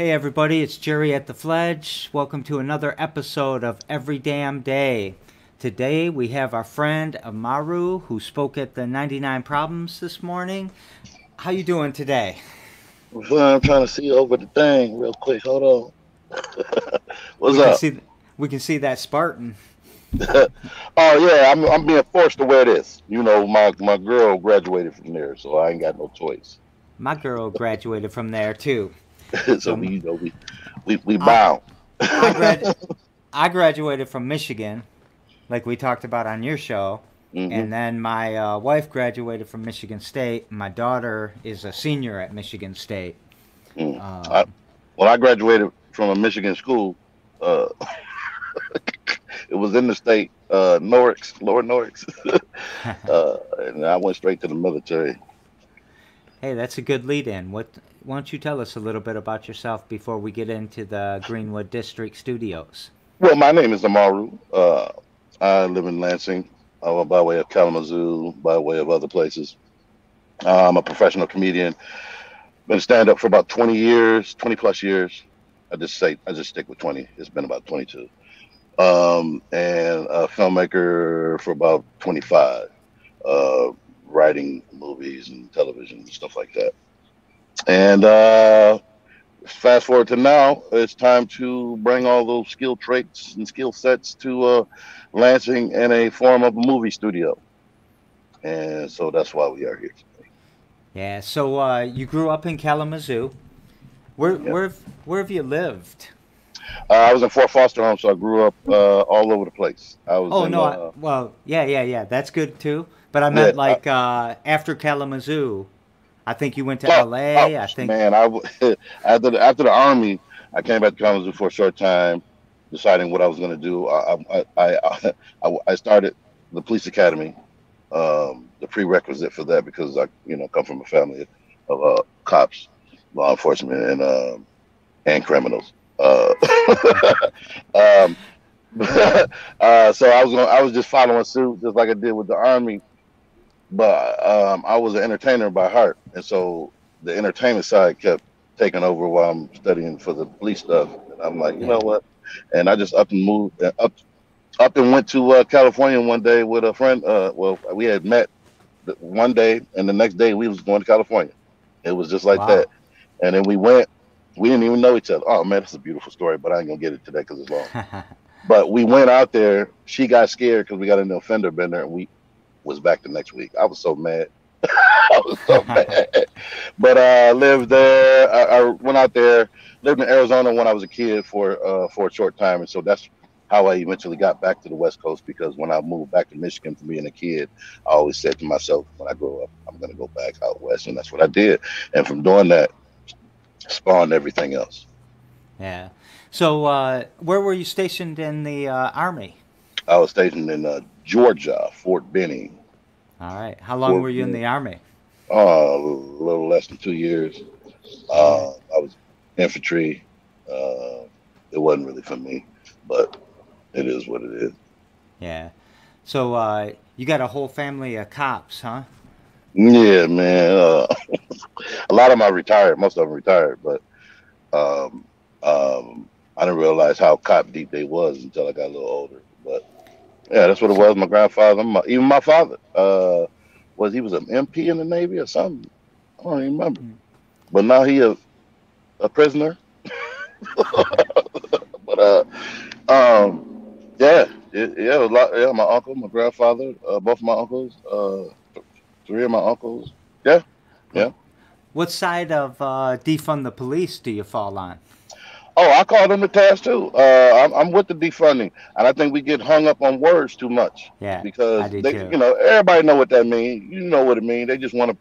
Hey everybody, it's Jerry at the Fledge. Welcome to another episode of Every Damn Day. Today we have our friend Amaru who spoke at the 99 Problems this morning. How you doing today? Well, I'm trying to see over the thing real quick. Hold on. What's we up? See, we can see that Spartan. oh yeah, I'm I'm being forced to wear this. You know, my my girl graduated from there, so I ain't got no choice. My girl graduated from there too. so we, you know, we we, we bound. I, grad, I graduated from Michigan, like we talked about on your show. Mm-hmm. And then my uh, wife graduated from Michigan State. My daughter is a senior at Michigan State. Mm. Um, I, well, I graduated from a Michigan school. Uh, it was in the state, uh, Norix, Lower Norix, uh, and I went straight to the military. Hey, that's a good lead-in. What? Why don't you tell us a little bit about yourself before we get into the Greenwood District Studios? Well, my name is Amaru. Uh, I live in Lansing, uh, by way of Kalamazoo, by way of other places. I'm a professional comedian. Been stand up for about 20 years, 20 plus years. I just say I just stick with 20. It's been about 22. Um, and a filmmaker for about 25. Uh, writing movies and television and stuff like that. And uh, fast forward to now, it's time to bring all those skill traits and skill sets to uh, Lansing in a form of a movie studio. And so that's why we are here today. Yeah. So uh, you grew up in Kalamazoo. Where yep. where where have you lived? Uh, I was in Fort Foster Home, so I grew up uh, all over the place. I was. Oh in, no! Uh, well, yeah, yeah, yeah. That's good too. But I meant yeah, like uh, after Kalamazoo, I think you went to oh, L.A. Oh, I think. Man, I after the, after the army, I came back to Kalamazoo for a short time, deciding what I was going to do. I I, I I started the police academy, um, the prerequisite for that because I you know come from a family of uh, cops, law enforcement, and um, and criminals. Uh, um, uh, so I was going I was just following suit, just like I did with the army but um, I was an entertainer by heart, and so the entertainment side kept taking over while I'm studying for the police stuff. And I'm like, you know what? And I just up and moved uh, up, up and went to uh, California one day with a friend. Uh, well, we had met one day, and the next day we was going to California. It was just like wow. that, and then we went. We didn't even know each other. Oh man, that's a beautiful story, but I ain't gonna get it today because it's long. but we went out there. She got scared because we got in the offender bender, and we was back the next week. I was so mad. I was so mad. But I uh, lived there. I, I, went out there, lived in Arizona when I was a kid for uh, for a short time, and so that's how I eventually got back to the West Coast. Because when I moved back to Michigan from being a kid, I always said to myself, when I grow up, I'm going to go back out west, and that's what I did. And from doing that, spawned everything else. Yeah. So, uh, where were you stationed in the uh, army? I was stationed in uh, Georgia, Fort Benning. All right. How long Fort were you in the army? Uh, a little less than two years. Uh, I was infantry. Uh, it wasn't really for me, but it is what it is. Yeah. So uh, you got a whole family of cops, huh? Yeah, man. Uh, a lot of them are retired. Most of them retired, but um, um, I didn't realize how cop deep they was until I got a little older. But yeah, that's what it was. My grandfather, my, even my father, uh, was he was an MP in the Navy or something. I don't even remember. Mm. But now he a a prisoner. but uh, um, yeah, it, yeah, a lot. Yeah, my uncle, my grandfather, uh, both of my uncles, uh, three of my uncles. Yeah, yeah. What side of uh, defund the police do you fall on? Oh, I call them the task too. Uh, I'm, I'm, with the defunding, and I think we get hung up on words too much. Yeah, because they, too. you know, everybody know what that means. You know what it means. They just want to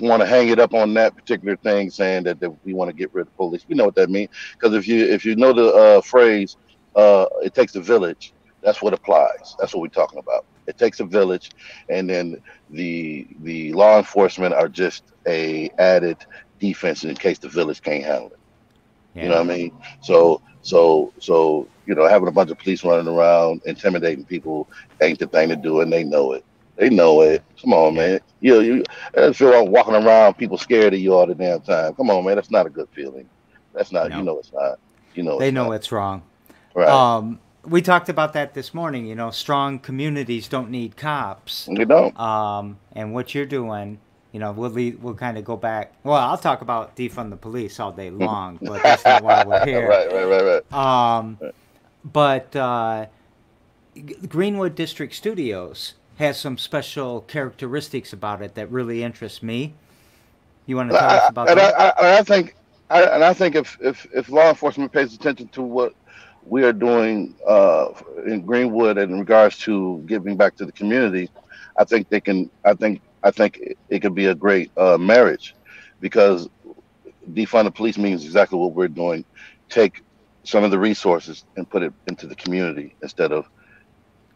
want to hang it up on that particular thing, saying that, that we want to get rid of police. We know what that means because if you if you know the uh, phrase, uh, "It takes a village," that's what applies. That's what we're talking about. It takes a village, and then the the law enforcement are just a added defense in case the village can't handle it. Yeah. You know what I mean? So so so you know, having a bunch of police running around intimidating people ain't the thing to do, and they know it. They know it. Come on, man. You you I feel like walking around, people scared of you all the damn time. Come on, man. That's not a good feeling. That's not. No. You know, it's not. You know, They it's know not. it's wrong. Right. Um, we talked about that this morning. You know, strong communities don't need cops. you don't. Um, and what you're doing, you know, we'll lead, we'll kind of go back. Well, I'll talk about defund the police all day long, but that's not why we're here. right. Right. Right. Right. Um, but uh, Greenwood District Studios has some special characteristics about it that really interest me. You want to tell us about and that? I, and I think, I, and I think if, if if law enforcement pays attention to what we are doing uh, in Greenwood in regards to giving back to the community, I think they can. I think I think it, it could be a great uh, marriage, because defund the police means exactly what we're doing. Take some of the resources and put it into the community instead of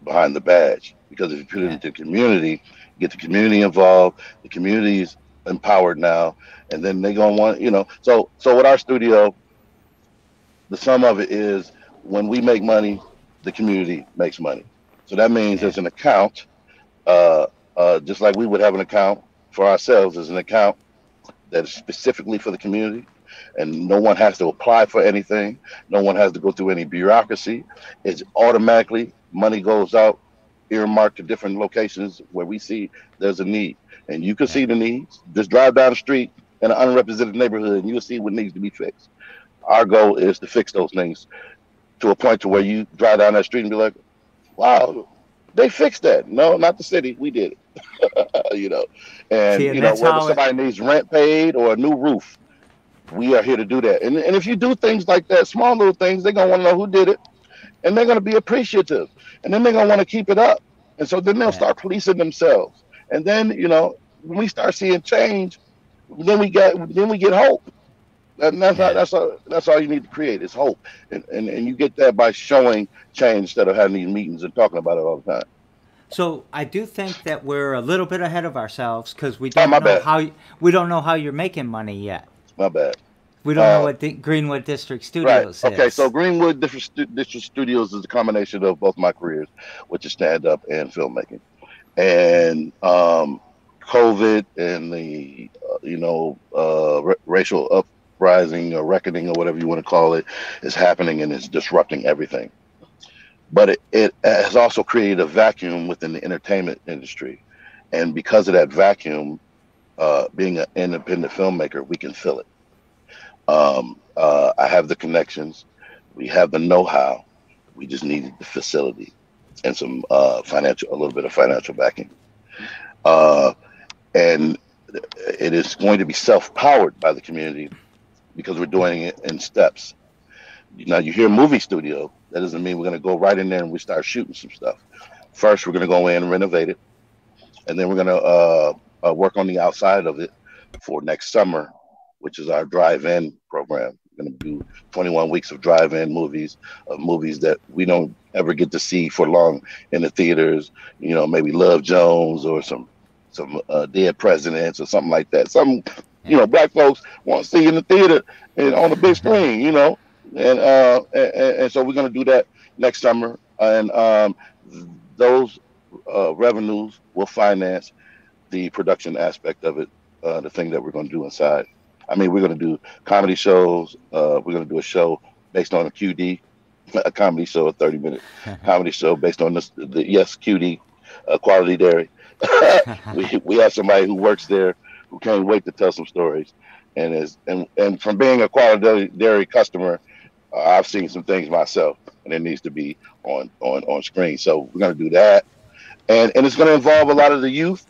behind the badge. Because if you put it into the community, get the community involved. The community is empowered now, and then they're gonna want you know. So so with our studio, the sum of it is when we make money, the community makes money. So that means there's an account, uh, uh, just like we would have an account for ourselves. There's an account that is specifically for the community, and no one has to apply for anything. No one has to go through any bureaucracy. It's automatically money goes out, earmarked to different locations where we see there's a need, and you can see the needs. Just drive down the street in an unrepresented neighborhood, and you'll see what needs to be fixed. Our goal is to fix those things to a point to where you drive down that street and be like, "Wow, they fixed that." No, not the city. We did it. you know, and See, and you know whether how it- somebody needs rent paid or a new roof, we are here to do that. And and if you do things like that, small little things, they're gonna want to know who did it, and they're gonna be appreciative, and then they're gonna want to keep it up, and so then they'll Yeah. start policing themselves, and then you know when we start seeing change, then we get then we get hope. And that's Yeah. not, that's all that's all you need to create is hope, and, and and you get that by showing change instead of having these meetings and talking about it all the time. So I do think that we're a little bit ahead of ourselves because we Oh, don't my know bad. how we don't know how you're making money yet. My bad. We don't know Uh, what the Greenwood District Right. Studios Okay. is. So Greenwood District, District Studios is a combination of both my careers, which is stand up and filmmaking, and um, COVID and the uh, you know uh, ra- racial uprising or reckoning or whatever you want to call it is happening and is disrupting everything. But it, it has also created a vacuum within the entertainment industry, and because of that vacuum, uh, being an independent filmmaker, we can fill it. Um, uh, I have the connections, we have the know-how. We just needed the facility and some uh, financial, a little bit of financial backing. Uh, and it is going to be self-powered by the community because we're doing it in steps. Now you hear movie studio, that doesn't mean we're going to go right in there and we start shooting some stuff. First, we're going to go in and renovate it, and then we're going to uh, uh, work on the outside of it for next summer, which is our drive-in program. We're going to do 21 weeks of drive-in movies, of movies that we don't ever get to see for long in the theaters. You know, maybe Love Jones or some some uh, Dead Presidents or something like that. Some, you know, black folks want to see in the theater and on the big screen. You know, and uh, and, and so we're going to do that next summer, and um, those uh, revenues will finance the production aspect of it, uh, the thing that we're going to do inside. I mean, we're going to do comedy shows. Uh, we're going to do a show based on a QD, a comedy show, a 30 minute comedy show based on this, the yes QD, uh, Quality Dairy. we we have somebody who works there who can't wait to tell some stories, and is and and from being a Quality Dairy customer, uh, I've seen some things myself, and it needs to be on on on screen. So we're to do that, and and it's to involve a lot of the youth.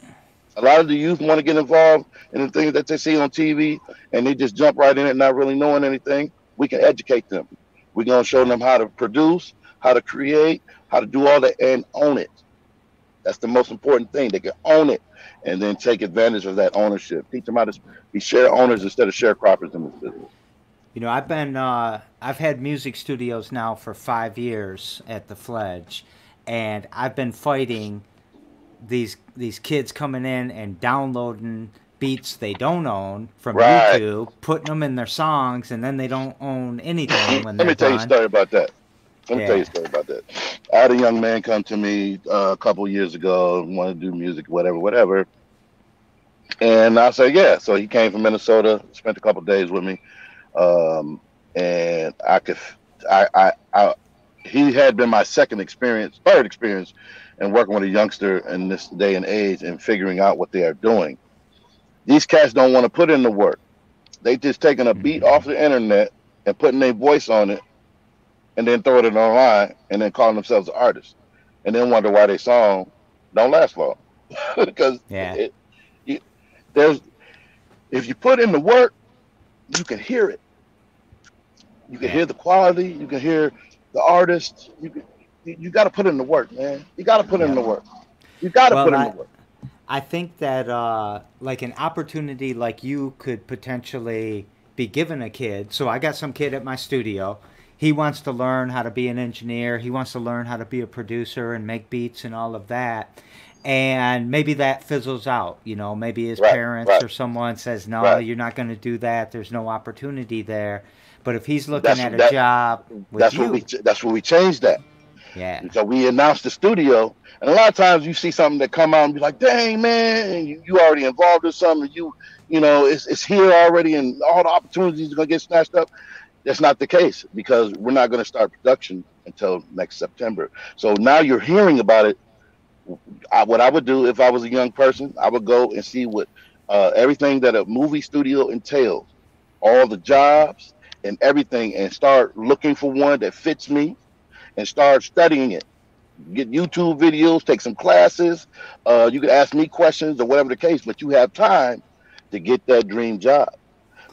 A lot of the youth want to get involved in the things that they see on TV, and they just jump right in it, not really knowing anything. We can educate them. We're to show them how to produce, how to create, how to do all that, and own it. That's the most important thing. They can own it, and then take advantage of that ownership. Teach them how to be share owners instead of sharecroppers in this business. You know, I've been uh, I've had music studios now for five years at the Fledge, and I've been fighting these these kids coming in and downloading beats they don't own from Right. YouTube, putting them in their songs, and then they don't own anything when Let me tell you a story about that. Let me tell you a story about that. I had a young man come to me uh, a couple years ago, wanted to do music, whatever, whatever. And I said, yeah. So he came from Minnesota, spent a couple days with me. Um, and I could, I, I, I, he had been my second experience, third experience, in working with a youngster in this day and age and figuring out what they are doing. These cats don't want to put in the work. They just taking a beat off the internet and putting their voice on it, and then throw it online, and then calling themselves an artist, and then wonder why their song don't last long because yeah. it, it, there's if you put in the work, you can hear it. You can Yeah. hear the quality. You can hear the artist. You can, you, got to put in the work, man. You got to put in the work. You got to Well, put in I- the work. I think that uh, like an opportunity like you could potentially be given a kid. So I got some kid at my studio. He wants to learn how to be an engineer. He wants to learn how to be a producer and make beats and all of that. And maybe that fizzles out. You know, maybe his Right, parents right. or someone says, "No, Right. you're not going to do that. There's no opportunity there." But if he's looking That's- at a that- job with That's you, what we. That's what we changed that. yeah, So we announced the studio, and a lot of times you see something that come out and be like, "Dang man, you, you already involved in something. You, you know, it's it's here already, and all the opportunities are gonna get snatched up." That's not the case because we're not gonna start production until next September. So now you're hearing about it. I, what I would do if I was a young person, I would go and see what uh, everything that a movie studio entails, all the jobs and everything, and start looking for one that fits me, and start studying it get YouTube videos, take some classes. Uh, you can ask me questions or whatever the case, but you have time to get that dream job.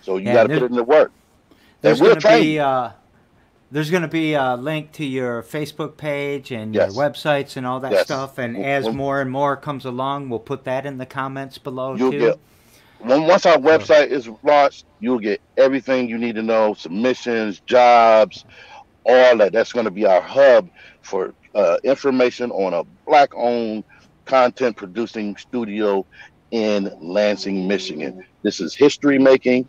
So you Yeah, got to put it in the work. There's going to be uh, there's going to be a link to your Facebook page and Yes. your websites and all that Yes. stuff. And We'll- as we'll- more and more comes along, we'll put that in the comments below You'll too. get when once our website is launched, you'll get everything you need to know: submissions, jobs, all that. That's going to be our hub for uh, information on a black-owned content producing studio in Lansing, Michigan. This is history making.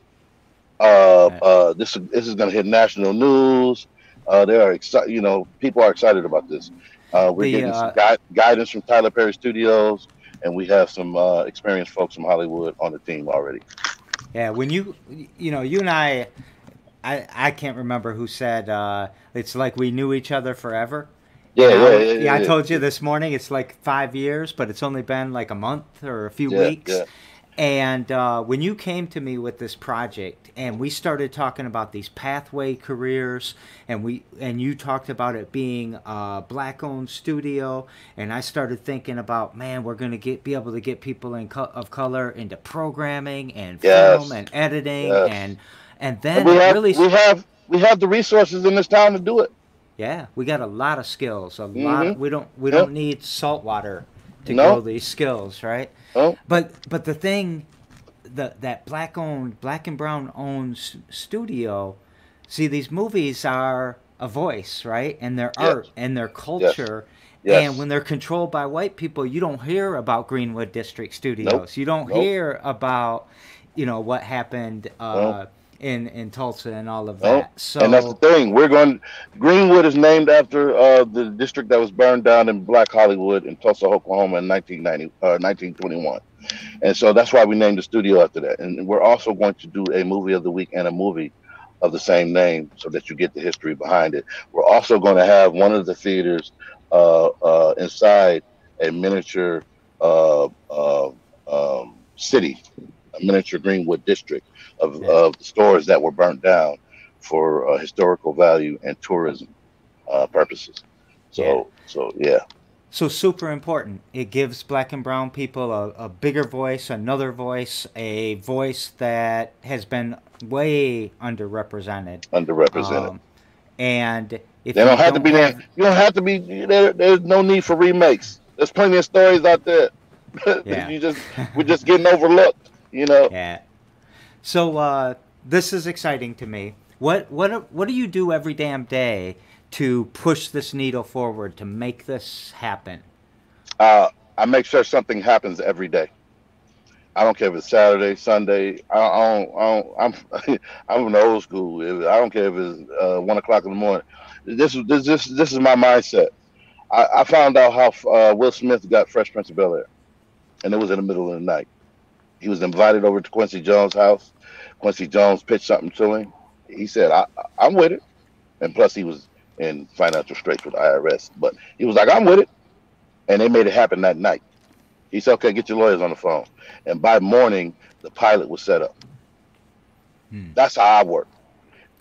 Uh, uh, this is this is going to hit national news. Uh, they are excited. You know, people are excited about this. Uh, we're The, getting uh, some gui- guidance from Tyler Perry Studios, and we have some uh, experienced folks from Hollywood on the team already. Yeah, when you you know you and I, I I can't remember who said uh, it's like we knew each other forever. Yeah, yeah, I- yeah, yeah, I told you this morning it's like five years, but it's only been like a month or a few Yeah, weeks. And uh, when you came to me with this project, and we started talking about these pathway careers, and we and you talked about it being a black-owned studio, and I started thinking about, man, we're gonna get be able to get people in co- of color into programming and Yes. film and editing, Yes. and and And then we have really we have we have the resources in this town to do it. yeah, we got a lot of skills. A lot. Mhm. We don't. We Yep. don't need salt water to No. grow these skills, right? Oh, But but the thing, the that black owned, black and brown owned s- studio. See, these movies are a voice, right? And their Yes. art and their culture. yes. And when they're controlled by white people, you don't hear about Greenwood District Studios. You don't Nope. hear about, you know, what happened uh, in in Tulsa and all of that. So and that's the thing. We're going. Greenwood is named after uh, the district that was burned down in Black Hollywood in Tulsa, Oklahoma, in 1990, uh, 1921. And so that's why we named the studio after that. And we're also going to do a movie of the week and a movie of the same name, so that you get the history behind it. We're also going to have one of the theaters uh, uh, inside a miniature uh, uh, um, city, miniature Greenwood district of, Yeah. of the stores that were burnt down for uh, historical value and tourism uh, purposes. So, Yeah. so yeah, So super important. It gives black and brown people a, a bigger voice, another voice, a voice that has been way underrepresented. underrepresented. Um, and if they you don't have to be have- there. You don't have to be there. There's no need for remakes. There's plenty of stories out there. Yeah. you just we're just getting overlooked. You know. Yeah. So uh, this is exciting to me. What what what do you do every damn day to push this needle forward to make this happen? uh, I make sure something happens every day. I don't care if it's Saturday, Sunday. I, I don't. I don't I'm. I'm an old school. I don't care if it's uh, one o'clock in the morning. This is this this this is my mindset. I, I found out how uh, Will Smith got Fresh Prince of Bel Air, and it was in the middle of the night. He was invited over to Quincy Jones' house. Quincy Jones pitched something to him. he said, I, I'm with it. And plus, he was in financial straits with the IRS. But he was like, I'm with it. And they made it happen that night. He said, okay, get your lawyers on the phone. And by morning, the pilot was set up. Hmm. That's how I work.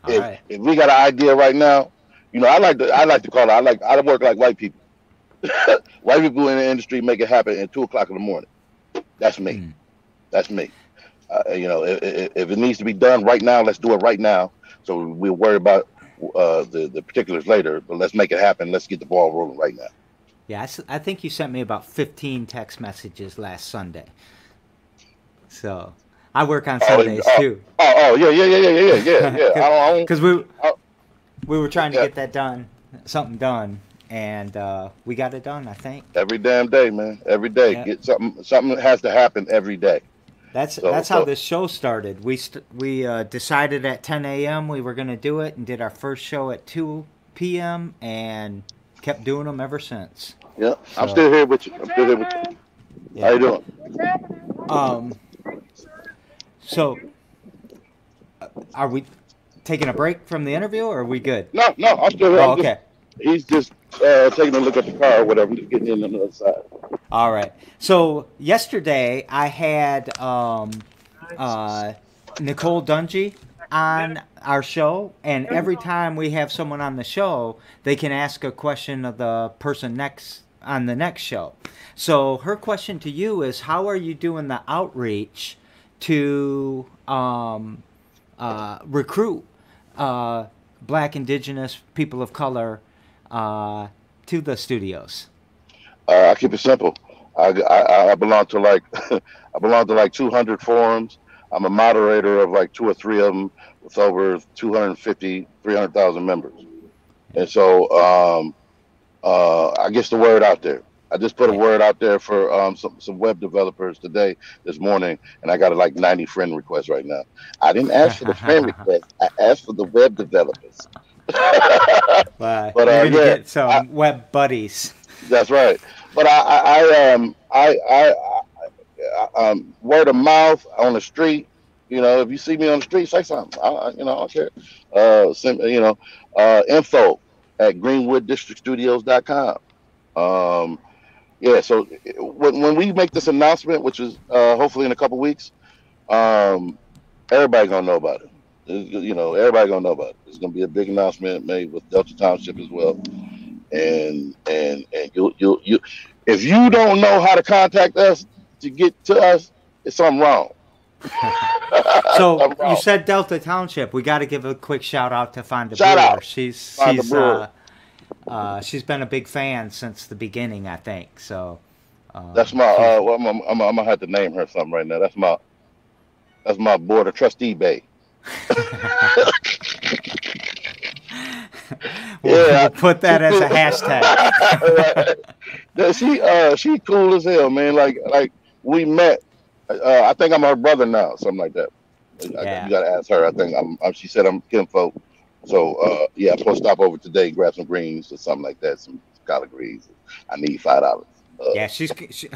If, right. if we got an idea right now, you know, I like to I like to call it. I like I work like white people. white people in the industry make it happen at two o'clock in the morning. That's me. Hmm. That's me. Uh, you know, if, if, it needs to be done right now, let's do it right now. So we'll worry about uh, the the particulars later. But let's make it happen. Let's get the ball rolling right now. Yeah, I, I think you sent me about 15 text messages last Sunday. So I work on oh, Sundays oh, too. Oh, oh, yeah, yeah, yeah, yeah, yeah, yeah, yeah. Because we we were trying to yeah. get that done, something done, and uh, we got it done. I think every damn day, man. Every day, get something. Something has to happen every day. That's so, that's so. how this show started. We st- we uh, decided at 10 a.m. we were going to do it, and did our first show at 2 p.m. and kept doing them ever since. Yeah, so, I'm still here with you. I'm still here with you. Yeah. How you doing? Um. So, uh, are we taking a break from the interview, or are we good? No, no, I'm still here. Oh, okay. Just, he's just uh, taking a look at the car or whatever, just getting in on the other side. All right. So yesterday I had um, uh, Nicole Dungy on our show, and every time we have someone on the show, they can ask a question of the person next on the next show. So her question to you is, how are you doing the outreach to um, uh, recruit uh, Black, Indigenous, people of color uh, to the studios? Uh, I keep it simple. I, I, I belong to like I belong to like 200 forums. I'm a moderator of like two or three of them with over 250, 300,000 members. And so um, uh, I guess the word out there. I just put a word out there for um, some, some web developers today, this morning, and I got like 90 friend requests right now. I didn't ask for the friend request. I asked for the web developers. But uh, yeah, get some I, web buddies. That's right. But I, I, I um, I, I, I, um, word of mouth on the street. You know, if you see me on the street, say something. I, you know, I don't care. Uh, send, you know, uh, info at greenwooddistrictstudios.com. Um, yeah, so when, when we make this announcement, which is uh, hopefully in a couple weeks, um, everybody gonna know about it. You know, everybody gonna know about it. It's gonna be a big announcement made with Delta Township as well, and and and you you you, if you don't know how to contact us to get to us, it's something wrong. so you said Delta Township. We got to give a quick shout out to Fonda shout Brewer. Out. She's Fonda she's Brewer. Uh, uh, she's been a big fan since the beginning, I think. So um, that's my. Uh, well, I'm, I'm, I'm, I'm, gonna have to name her something right now. That's my. That's my board of trustee bay. we'll, yeah, put that as a hashtag. right. She uh she cool as hell, man. Like like we met. Uh, I think I'm her brother now, something like that. Yeah. I, you gotta ask her. I think I'm, I'm she said I'm kinfolk. So uh, yeah, I'm supposed to stop over today, grab some greens or something like that, some collard greens. I need five dollars. Uh, yeah, she's she,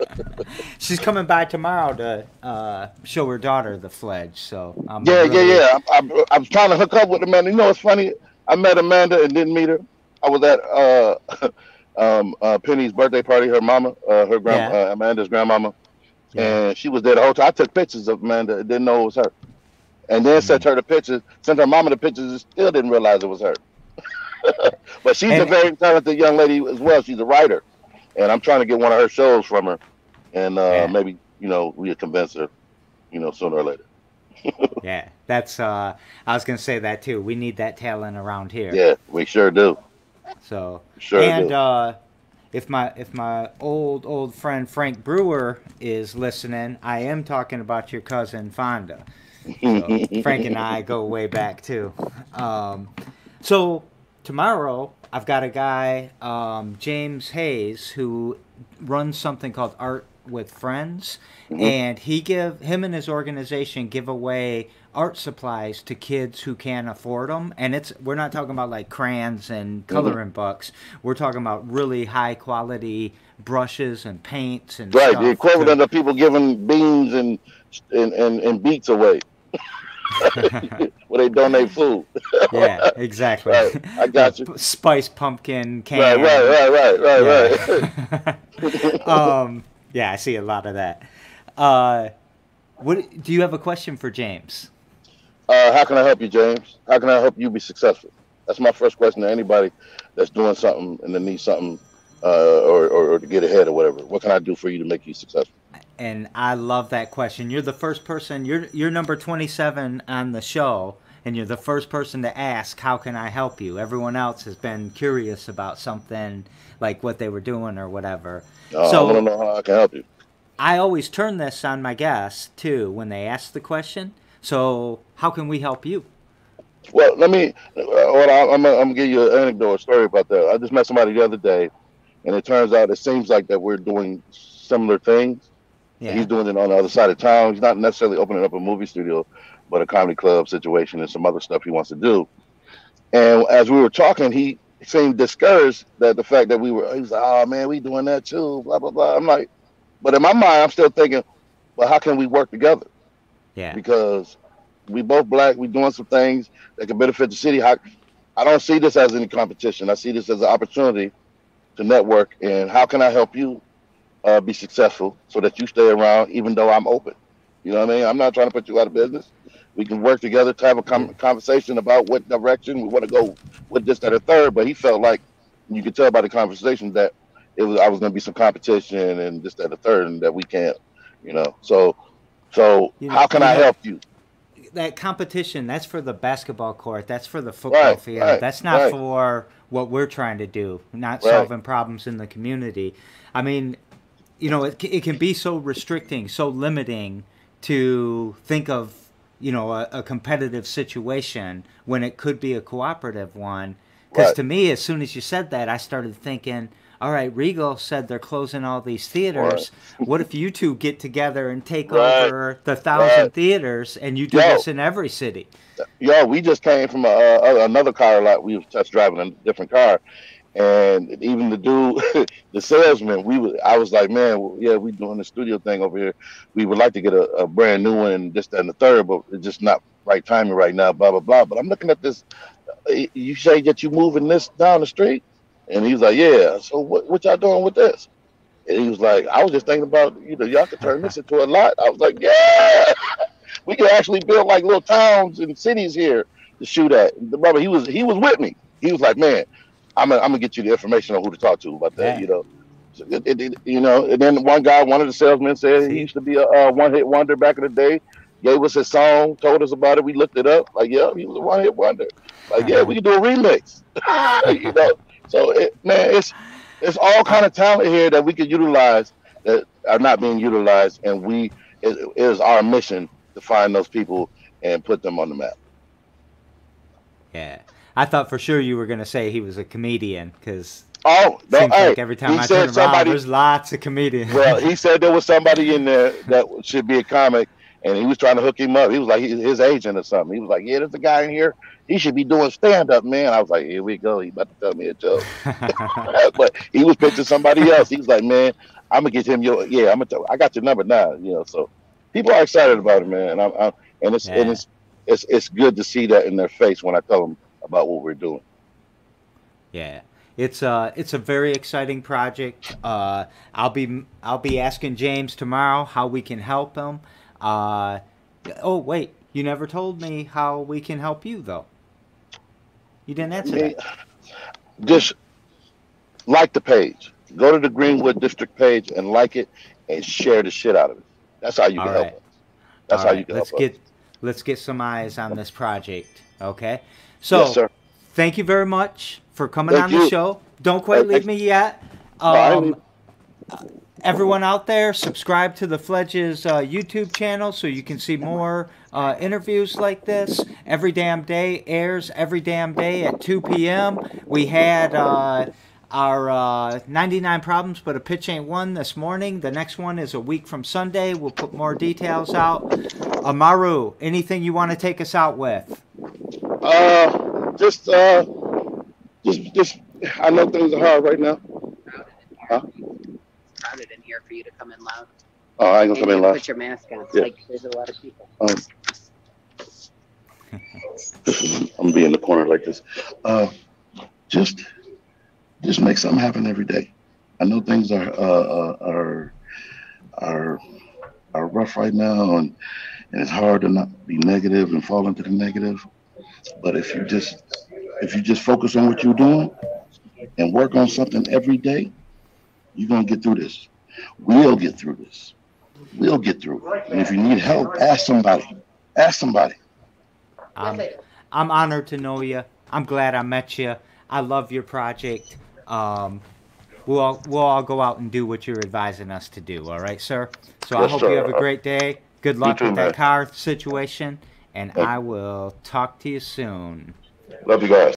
she's coming by tomorrow to uh, show her daughter the fledge. So I'm yeah, really... yeah, yeah. I'm, I'm, I'm, trying to hook up with Amanda. You know, it's funny. I met Amanda and didn't meet her. I was at uh, um, uh, Penny's birthday party. Her mama, uh, her grand, yeah. Amanda's grandmama, yeah. and she was there the whole time. I took pictures of Amanda. Didn't know it was her and then mm-hmm. sent her the pictures, sent her mama the pictures, and still didn't realize it was her. but she's and, a very talented young lady as well. She's a writer, and I'm trying to get one of her shows from her, and uh, yeah. maybe you know we'll convince her, you know, sooner or later. yeah, that's. uh I was gonna say that too. We need that talent around here. Yeah, we sure do. So sure and do. uh if my if my old old friend Frank Brewer is listening, I am talking about your cousin Fonda. So Frank and I go way back too. Um, so tomorrow I've got a guy, um, James Hayes, who runs something called Art with Friends, mm-hmm. and he give him and his organization give away art supplies to kids who can't afford them and it's we're not talking about like crayons and mm-hmm. coloring mm-hmm. books we're talking about really high quality brushes and paints and right the equivalent to, of people giving beans and and, and, and beets away where they donate food. yeah, exactly. Right, I got you. Spice pumpkin can. Right, right, right, right, right, right. um, yeah, I see a lot of that. Uh, what do you have a question for James? Uh, how can I help you, James? How can I help you be successful? That's my first question to anybody that's doing something and they need something uh, or, or, or to get ahead or whatever. What can I do for you to make you successful? And I love that question. You're the first person. You're you're number 27 on the show, and you're the first person to ask, "How can I help you?" Everyone else has been curious about something like what they were doing or whatever. Uh, so I want to know how I can help you. I always turn this on my guests too when they ask the question. So how can we help you? Well, let me. Uh, well, I'm, I'm gonna give you an anecdote, a story about that. I just met somebody the other day, and it turns out it seems like that we're doing similar things. Yeah. He's doing it on the other side of town. He's not necessarily opening up a movie studio, but a comedy club situation and some other stuff he wants to do. And as we were talking, he seemed discouraged that the fact that we were. He was like, "Oh man, we doing that too." Blah blah blah. I'm like, but in my mind, I'm still thinking, well, how can we work together? Yeah. Because we both black, we doing some things that can benefit the city. How, I don't see this as any competition. I see this as an opportunity to network. And how can I help you uh, be successful so that you stay around, even though I'm open? You know what I mean? I'm not trying to put you out of business. We can work together to have a com- conversation about what direction we want to go with this, that, or third. But he felt like you could tell by the conversation that it was I was going to be some competition and this, that, or third, and that we can't, you know. So, so you know, how can I help you? That competition, that's for the basketball court. That's for the football right, field. Right, that's not right. for what we're trying to do. Not solving problems in the community. I mean, you know, it, it can be so restricting, so limiting to think of you know a, a competitive situation when it could be a cooperative one. Because to me, as soon as you said that, I started thinking all right, Regal said they're closing all these theaters. Right. what if you two get together and take right. over the thousand right. theaters and you do Yo. this in every city? Yo, we just came from a, a, another car lot. We were just driving a different car. And even the dude, the salesman, we I was like, man, well, yeah, we doing the studio thing over here. We would like to get a, a brand new one and this, and the third, but it's just not right timing right now, blah, blah, blah. But I'm looking at this. You say that you moving this down the street? And he was like, yeah. So what, what y'all doing with this? And he was like, I was just thinking about, you know, y'all could turn this into a lot. I was like, yeah, we could actually build like little towns and cities here to shoot at. The brother, he was he was with me. He was like, man, I'm gonna, I'm gonna get you the information on who to talk to about that. Yeah. You know, so it, it, it, you know. And then one guy, one of the salesmen said he used to be a, one hit wonder back in the day. Gave us his song, told us about it. We looked it up. Like, yeah, he was a one hit wonder. Like, yeah, we can do a remix. you know. So it, man, it's it's all kind of talent here that we could utilize that are not being utilized, and we it, it is our mission to find those people and put them on the map. Yeah, I thought for sure you were gonna say he was a comedian because. Oh, no, seems hey, like every time I turn somebody, around, there's lots of comedians. Well, he said there was somebody in there that should be a comic, and he was trying to hook him up. He was like his agent or something. He was like, "Yeah, there's a guy in here. He should be doing stand up, man." I was like, "Here we go. He about to tell me a joke." but he was pitching somebody else. He was like, "Man, I'm gonna get him your yeah. I'm gonna tell, I got your number now." You know, so people are excited about it, man. And I'm, I'm and it's yeah. and it's it's it's good to see that in their face when I tell them about what we're doing. Yeah. It's a uh, it's a very exciting project. Uh, I'll be I'll be asking James tomorrow how we can help him. Uh, oh wait, you never told me how we can help you though. You didn't answer me, that. Just like the page. Go to the Greenwood District page and like it and share the shit out of it. That's how you can right. help us. That's All how right. you can let's help get, us. Let's get some eyes on this project. Okay. So yes, thank you very much for coming thank on you. the show. Don't quite leave me yet. Um, everyone out there, subscribe to the Fledges uh, YouTube channel so you can see more uh, interviews like this. Every damn day airs every damn day at 2 p.m. We had uh, our uh, 99 problems, but a pitch ain't one this morning. The next one is a week from Sunday. We'll put more details out. Amaru, anything you want to take us out with? Uh, just, uh, just, just. I know things are hard right now. Huh? crowded in here for you to come in loud. Oh, I ain't gonna come in loud. Put your mask on. Yeah. Like there's a lot of people. Um, I'm being in the corner like this. Uh, just, just make something happen every day. I know things are, uh, uh, are, are, are rough right now and, and it's hard to not be negative and fall into the negative. But if you just, if you just focus on what you're doing and work on something every day, you're gonna get through this. We'll get through this. We'll get through it. And if you need help, ask somebody. Ask somebody. I'm, I'm honored to know you. I'm glad I met you. I love your project. Um, we'll all, we'll all go out and do what you're advising us to do. All right, sir. So I hope sir. you have a great day. Good luck too, with that man. car situation, and I will talk to you soon. Love you guys.